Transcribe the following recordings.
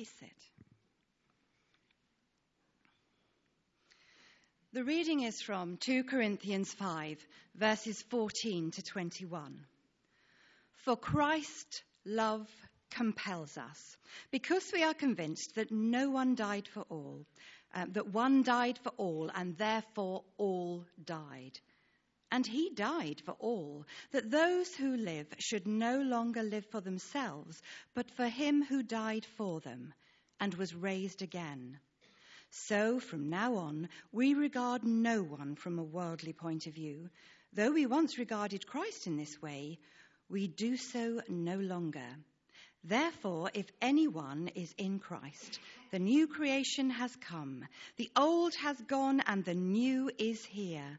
Please sit. The reading is from 2 Corinthians 5, verses 14 to 21. For Christ love compels us, because we are convinced that no one died for all, um, that one died for all, and therefore all died. And he died for all, that those who live should no longer live for themselves, but for him who died for them and was raised again. So from now on, we regard no one from a worldly point of view. Though we once regarded Christ in this way, we do so no longer. Therefore, if anyone is in Christ, the new creation has come, the old has gone, and the new is here.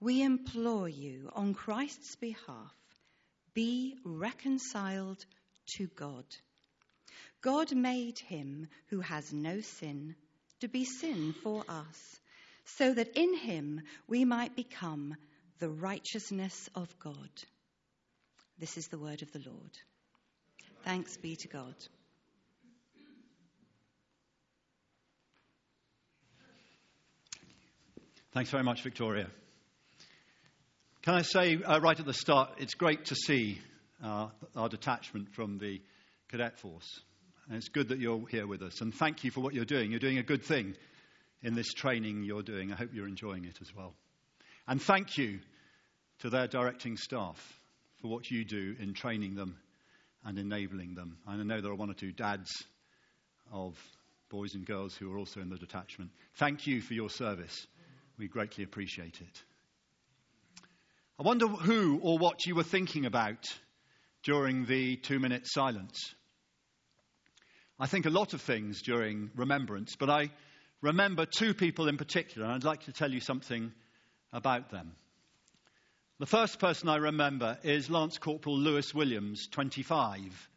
We implore you on Christ's behalf be reconciled to God. God made him who has no sin to be sin for us, so that in him we might become the righteousness of God. This is the word of the Lord. Thanks be to God. Thanks very much, Victoria. Can I say uh, right at the start, it's great to see uh, our detachment from the cadet force. And it's good that you're here with us. And thank you for what you're doing. You're doing a good thing in this training you're doing. I hope you're enjoying it as well. And thank you to their directing staff for what you do in training them and enabling them. And I know there are one or two dads of boys and girls who are also in the detachment. Thank you for your service. We greatly appreciate it. I wonder who or what you were thinking about during the two minute silence. I think a lot of things during remembrance, but I remember two people in particular, and I'd like to tell you something about them. The first person I remember is Lance Corporal Lewis Williams, 25.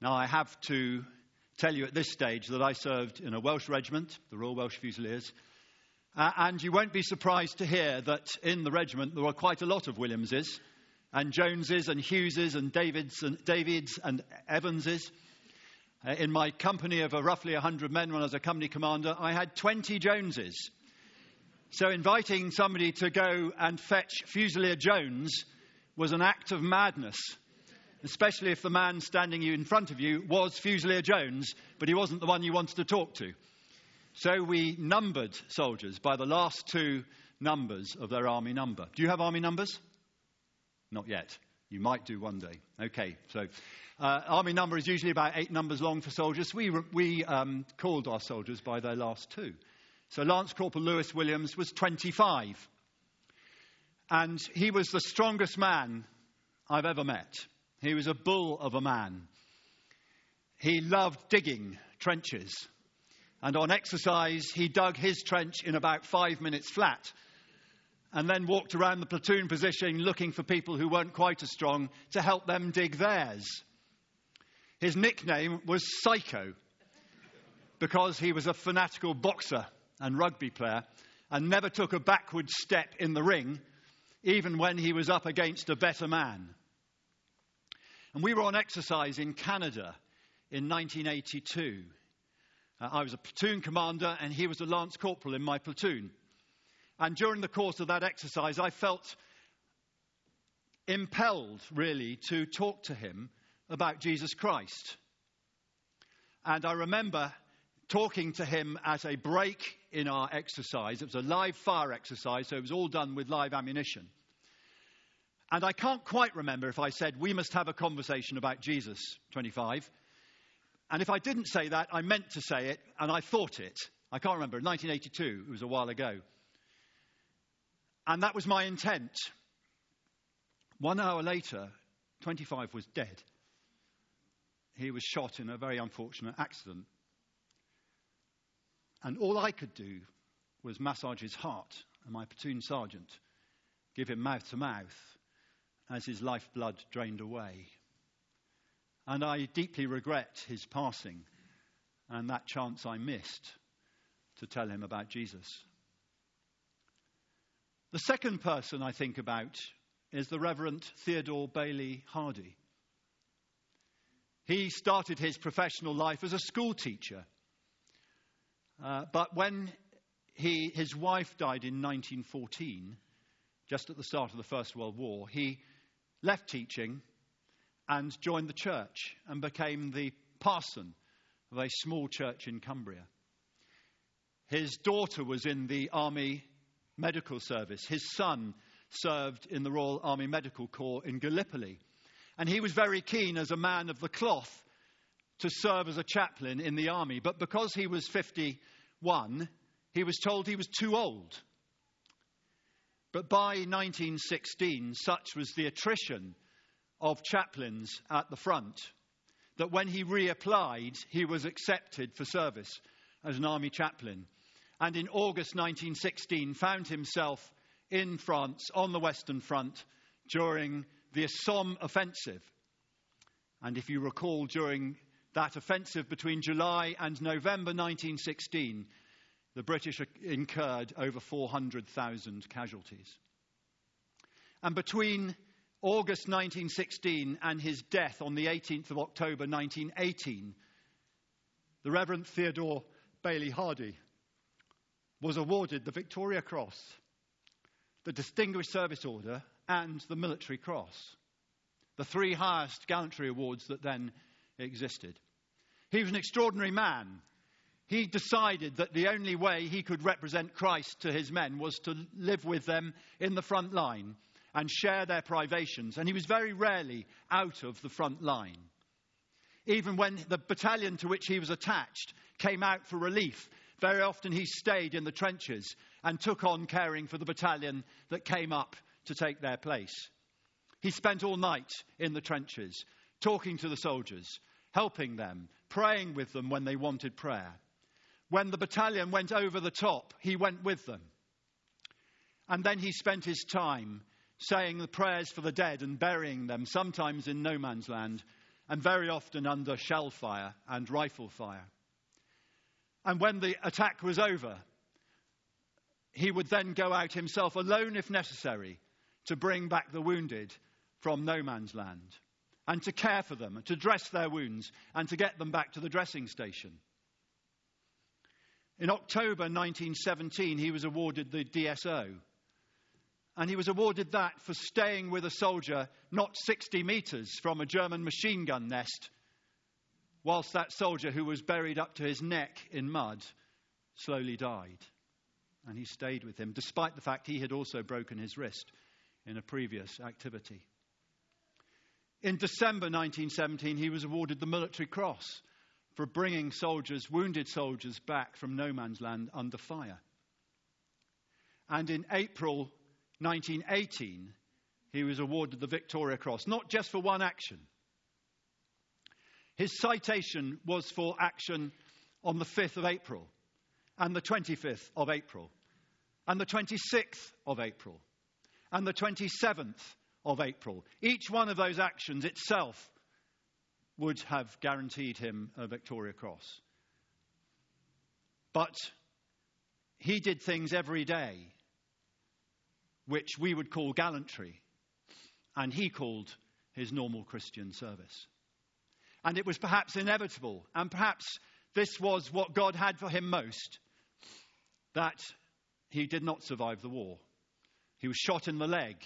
Now, I have to tell you at this stage that I served in a Welsh regiment, the Royal Welsh Fusiliers, uh, and you won't be surprised to hear that in the regiment there were quite a lot of Williamses, and Joneses, and Hugheses, and Davids, and Davids, and Evanses. Uh, in my company of roughly 100 men when I was a company commander, I had 20 Joneses. So inviting somebody to go and fetch Fusilier Jones was an act of madness, especially if the man standing you in front of you was Fusilier Jones, but he wasn't the one you wanted to talk to. So we numbered soldiers by the last two numbers of their army number. Do you have army numbers? Not yet. You might do one day. Okay, so uh, army number is usually about eight numbers long for soldiers. We, we um, called our soldiers by their last two. So Lance Corporal Lewis Williams was 25. And he was the strongest man I've ever met. He was a bull of a man. He loved digging trenches. And on exercise, he dug his trench in about five minutes flat and then walked around the platoon position looking for people who weren't quite as strong to help them dig theirs. His nickname was Psycho because he was a fanatical boxer and rugby player and never took a backward step in the ring, even when he was up against a better man. And we were on exercise in Canada in 1982. Uh, I was a platoon commander and he was a lance corporal in my platoon. And during the course of that exercise, I felt impelled, really, to talk to him about Jesus Christ. And I remember talking to him at a break in our exercise. It was a live fire exercise, so it was all done with live ammunition. And I can't quite remember if I said, We must have a conversation about Jesus 25. And if I didn't say that, I meant to say it, and I thought it. I can't remember. 1982, it was a while ago. And that was my intent. One hour later, 25 was dead he was shot in a very unfortunate accident And all I could do was massage his heart, and my platoon sergeant give him mouth to mouth as his lifeblood drained away. And I deeply regret his passing and that chance I missed to tell him about Jesus. The second person I think about is the Reverend Theodore Bayley Hardy. He started his professional life as a school teacher. Uh, but when he, his wife died in 1914, just at the start of the First World War, he left teaching and joined the church and became the parson of a small church in Cumbria. His daughter was in the Army Medical Service. His son served in the Royal Army Medical Corps in Gallipoli. And he was very keen as a man of the cloth to serve as a chaplain in the army. But because he was 51, he was told he was too old. But by 1916, such was the attrition of chaplains at the front that when he reapplied, he was accepted for service as an army chaplain. And in August 1916, found himself in France on the Western Front during the Somme offensive. And if you recall, during that offensive between July and November 1916, the British incurred over 400,000 casualties. And between August 1916 and his death on the 18th of October 1918, the Reverend Theodore Bayley Hardy was awarded the Victoria Cross, the Distinguished Service Order, and the Military Cross, the three highest gallantry awards that then existed. He was an extraordinary man he decided that the only way he could represent Christ to his men was to live with them in the front line and share their privations. And he was very rarely out of the front line. Even when the battalion to which he was attached came out for relief, very often he stayed in the trenches and took on caring for the battalion that came up to take their place. He spent all night in the trenches, talking to the soldiers, helping them, praying with them when they wanted prayer. When the battalion went over the top, he went with them. And then he spent his time saying the prayers for the dead and burying them, sometimes in no man's land, and very often under shell fire and rifle fire. And when the attack was over, he would then go out himself alone if necessary to bring back the wounded from no man's land and to care for them, to dress their wounds, and to get them back to the dressing station. In October 1917, he was awarded the DSO. And he was awarded that for staying with a soldier not 60 metres from a German machine gun nest, whilst that soldier, who was buried up to his neck in mud, slowly died. And he stayed with him, despite the fact he had also broken his wrist in a previous activity. In December 1917, he was awarded the Military Cross for bringing soldiers, wounded soldiers, back from no man's land under fire. And in April 1918, he was awarded the Victoria Cross, not just for one action. His citation was for action on the 5th of April, and the 25th of April, and the 26th of April, and the 27th of April. Each one of those actions itself would have guaranteed him a Victoria Cross. But he did things every day which we would call gallantry, and he called his normal Christian service. And it was perhaps inevitable, and perhaps this was what God had for him most that he did not survive the war. He was shot in the leg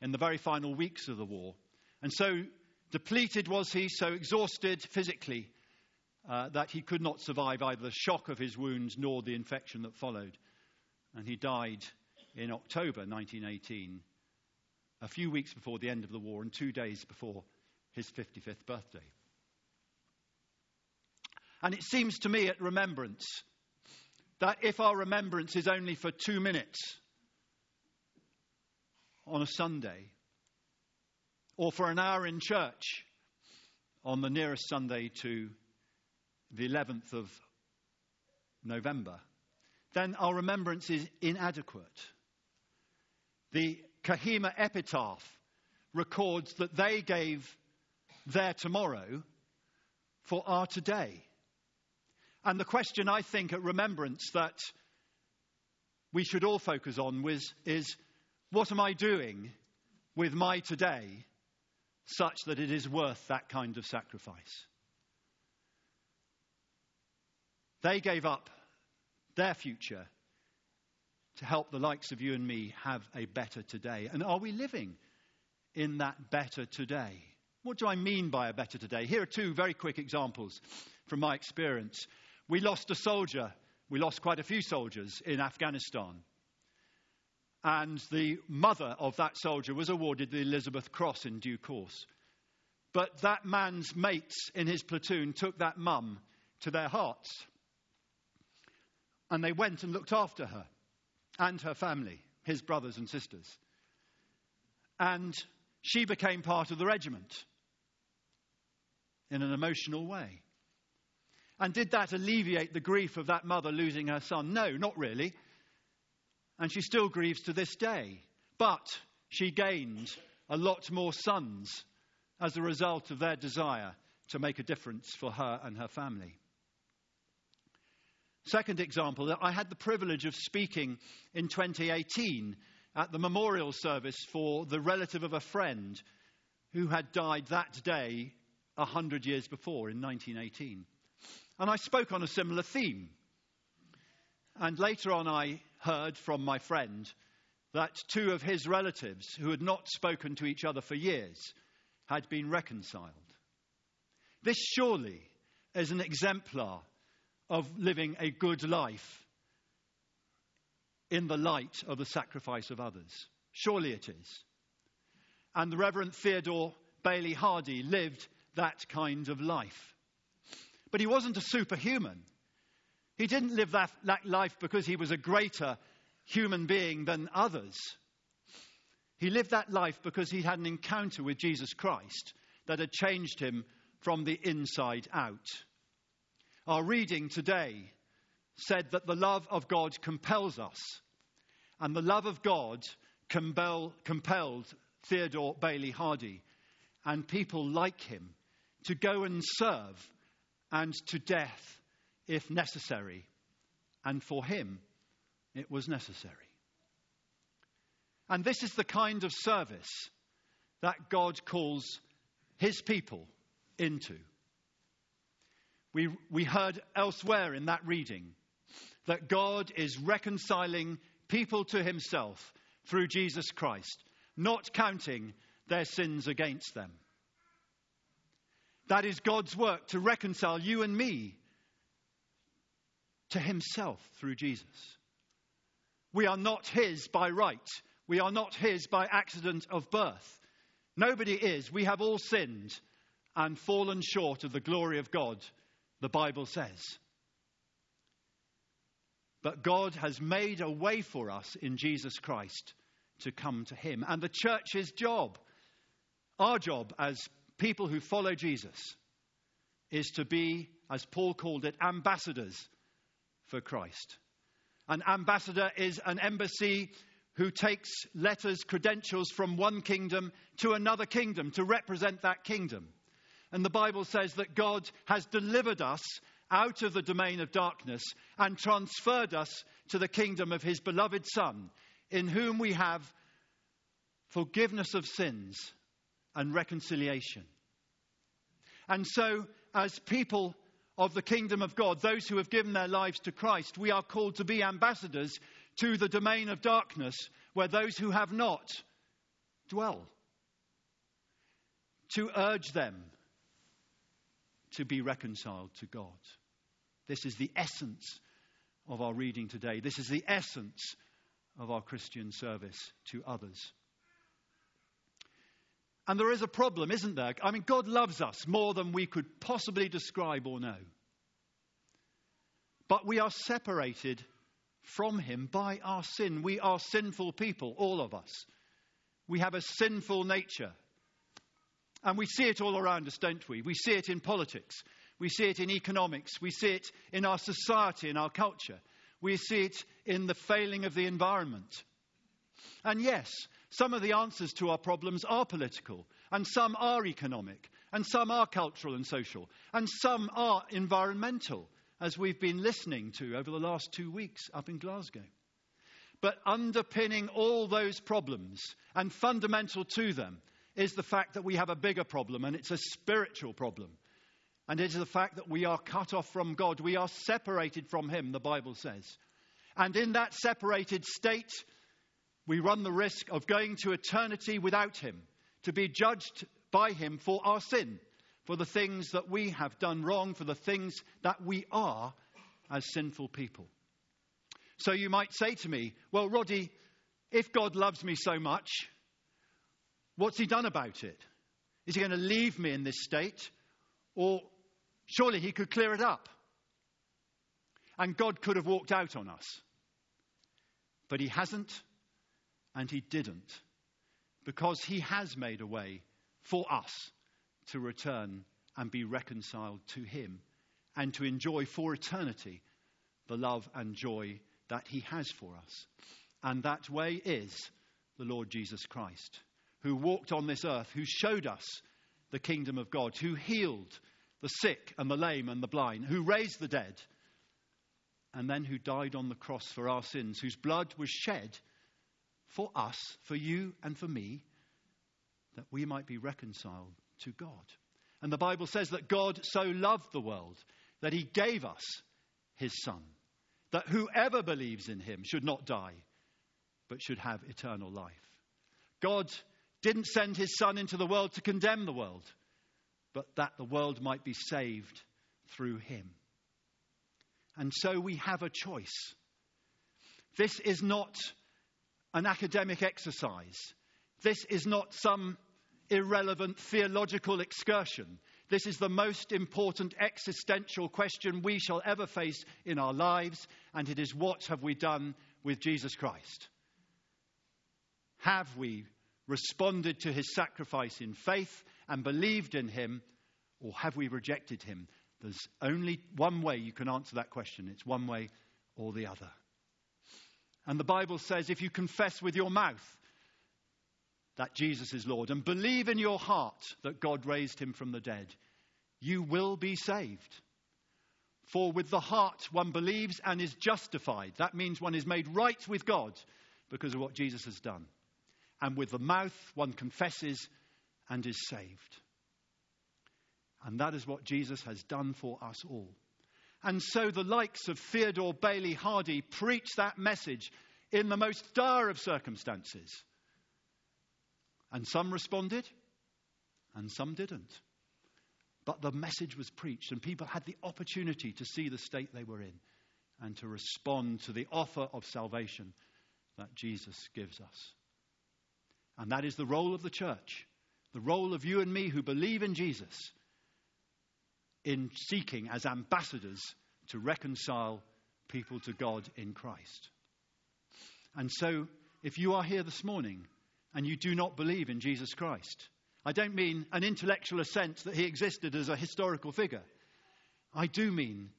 in the very final weeks of the war. And so Depleted was he, so exhausted physically uh, that he could not survive either the shock of his wounds nor the infection that followed. And he died in October 1918, a few weeks before the end of the war and two days before his 55th birthday. And it seems to me at remembrance that if our remembrance is only for two minutes on a Sunday, or for an hour in church on the nearest Sunday to the 11th of November then our remembrance is inadequate. The Kohima epitaph records that they gave their tomorrow for our today. And the question I think at remembrance that we should all focus on was, is what am I doing with my today such that it is worth that kind of sacrifice? They gave up their future to help the likes of you and me have a better today. And are we living in that better today? What do I mean by a better today? Here are two very quick examples from my experience. We lost a soldier, we lost quite a few soldiers in Afghanistan. And the mother of that soldier was awarded the Elizabeth Cross in due course. But that man's mates in his platoon took that mum to their hearts and they went and looked after her and her family, his brothers and sisters. And she became part of the regiment in an emotional way. And did that alleviate the grief of that mother losing her son? No, not really. And she still grieves to this day. But she gained a lot more sons as a result of their desire to make a difference for her and her family. Second example, I had the privilege of speaking in 2018 at the memorial service for the relative of a friend who had died that day 100 years before in 1918. And I spoke on a similar theme. And later on, I heard from my friend that two of his relatives, who had not spoken to each other for years, had been reconciled. This surely is an exemplar of living a good life in the light of the sacrifice of others. Surely it is. And the Reverend Theodore Bayley Hardy lived that kind of life. But he wasn't a superhuman. He didn't live that, that life because he was a greater human being than others. He lived that life because he had an encounter with Jesus Christ that had changed him from the inside out. Our reading today said that the love of God compels us, and the love of God compel, compelled Theodore Bayley Hardy and people like him to go and serve and to death if necessary. And for him, it was necessary. And this is the kind of service that God calls his people into. We, we heard elsewhere in that reading that God is reconciling people to himself through Jesus Christ, not counting their sins against them. That is God's work to reconcile you and me to himself through Jesus. We are not his by right. We are not his by accident of birth. Nobody is. We have all sinned and fallen short of the glory of God the Bible says. But God has made a way for us in Jesus Christ to come to Him. And the church's job, our job as people who follow Jesus, is to be, as Paul called it, ambassadors for Christ. An ambassador is an embassy who takes letters, credentials from one kingdom to another kingdom to represent that kingdom. And the Bible says that God has delivered us out of the domain of darkness and transferred us to the kingdom of his beloved Son, in whom we have forgiveness of sins and reconciliation. And so, as people of the kingdom of God, those who have given their lives to Christ, we are called to be ambassadors to the domain of darkness where those who have not dwell. To urge them to be reconciled to God. This is the essence of our reading today. This is the essence of our Christian service to others. And there is a problem, isn't there? I mean, God loves us more than we could possibly describe or know. But we are separated from Him by our sin. We are sinful people, all of us. We have a sinful nature. And we see it all around us, don't we? We see it in politics. We see it in economics. We see it in our society, in our culture. We see it in the failing of the environment. And yes, some of the answers to our problems are political, and some are economic, and some are cultural and social, and some are environmental, as we've been listening to over the last two weeks up in Glasgow. But underpinning all those problems and fundamental to them is the fact that we have a bigger problem, and it's a spiritual problem. And it is the fact that we are cut off from God. We are separated from Him, the Bible says. And in that separated state, we run the risk of going to eternity without Him, to be judged by Him for our sin, for the things that we have done wrong, for the things that we are as sinful people. So you might say to me, Well, Roddy, if God loves me so much, what's He done about it? Is He going to leave me in this state? Or surely He could clear it up. And God could have walked out on us. But He hasn't and he didn't, because he has made a way for us to return and be reconciled to him and to enjoy for eternity the love and joy that he has for us. And that way is the Lord Jesus Christ, who walked on this earth, who showed us the kingdom of God, who healed the sick and the lame and the blind, who raised the dead, and then who died on the cross for our sins, whose blood was shed for us, for you and for me, that we might be reconciled to God. And the Bible says that God so loved the world that he gave us his Son, that whoever believes in him should not die, but should have eternal life. God didn't send his Son into the world to condemn the world, but that the world might be saved through him. And so we have a choice. This is not an academic exercise. This is not some irrelevant theological excursion. This is the most important existential question we shall ever face in our lives, and it is what have we done with Jesus Christ? Have we responded to his sacrifice in faith and believed in him, or have we rejected him? There's only one way you can answer that question. It's one way or the other. And the Bible says if you confess with your mouth that Jesus is Lord and believe in your heart that God raised him from the dead, you will be saved. For with the heart one believes and is justified. That means one is made right with God because of what Jesus has done. And with the mouth one confesses and is saved. And that is what Jesus has done for us all. And so the likes of Theodore Bayley Hardy preached that message in the most dire of circumstances. And some responded, and some didn't. But the message was preached, and people had the opportunity to see the state they were in and to respond to the offer of salvation that Jesus gives us. And that is the role of the church, the role of you and me who believe in Jesus in seeking as ambassadors to reconcile people to God in Christ. And so, if you are here this morning and you do not believe in Jesus Christ, I don't mean an intellectual assent that he existed as a historical figure. I do mean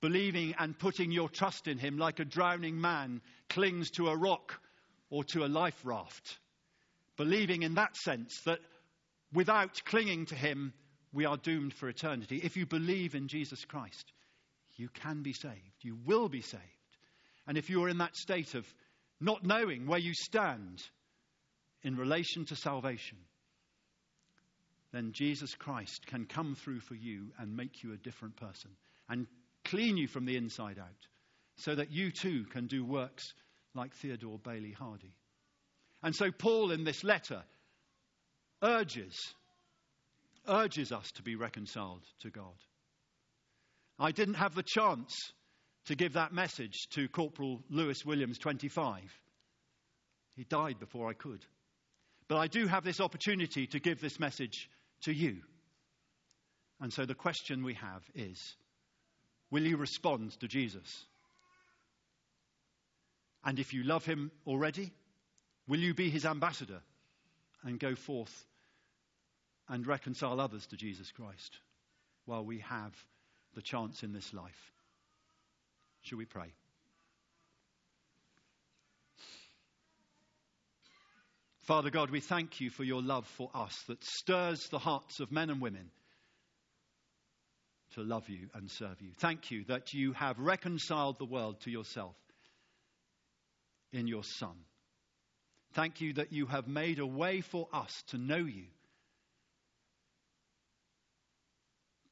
believing and putting your trust in him like a drowning man clings to a rock or to a life raft. Believing in that sense that without clinging to him, we are doomed for eternity. If you believe in Jesus Christ, you can be saved. You will be saved. And if you are in that state of not knowing where you stand in relation to salvation, then Jesus Christ can come through for you and make you a different person and clean you from the inside out so that you too can do works like Theodore Bayley Hardy. And so, Paul in this letter urges urges us to be reconciled to God. I didn't have the chance to give that message to Corporal Lewis Williams, 25. He died before I could. But I do have this opportunity to give this message to you. And so the question we have is Will you respond to Jesus? And if you love him already, Will you be his ambassador and go forth and reconcile others to Jesus Christ while we have the chance in this life? Shall we pray? Father God, we thank you for your love for us that stirs the hearts of men and women to love you and serve you. Thank you that you have reconciled the world to yourself in your Son. Thank you that you have made a way for us to know you,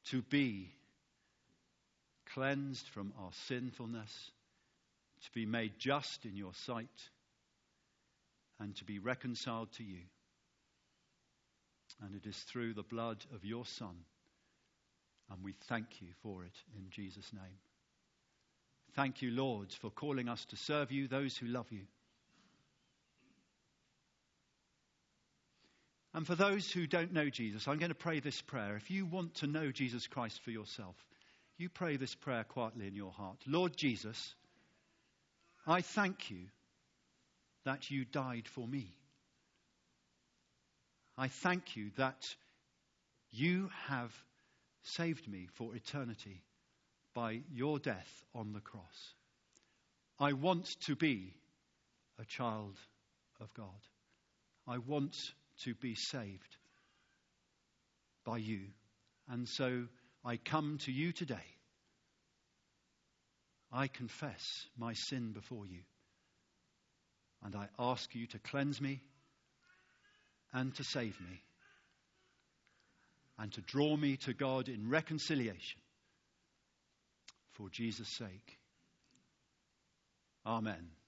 to be cleansed from our sinfulness, to be made just in your sight, and to be reconciled to you. And it is through the blood of your Son. And we thank you for it in Jesus' name. Thank you, Lord, for calling us to serve you, those who love you. And for those who don't know Jesus, I'm going to pray this prayer. If you want to know Jesus Christ for yourself, you pray this prayer quietly in your heart. Lord Jesus, I thank you that you died for me. I thank you that you have saved me for eternity by your death on the cross. I want to be a child of God. I want to be saved by you. And so I come to you today. I confess my sin before you. And I ask you to cleanse me and to save me and to draw me to God in reconciliation for Jesus' sake. Amen.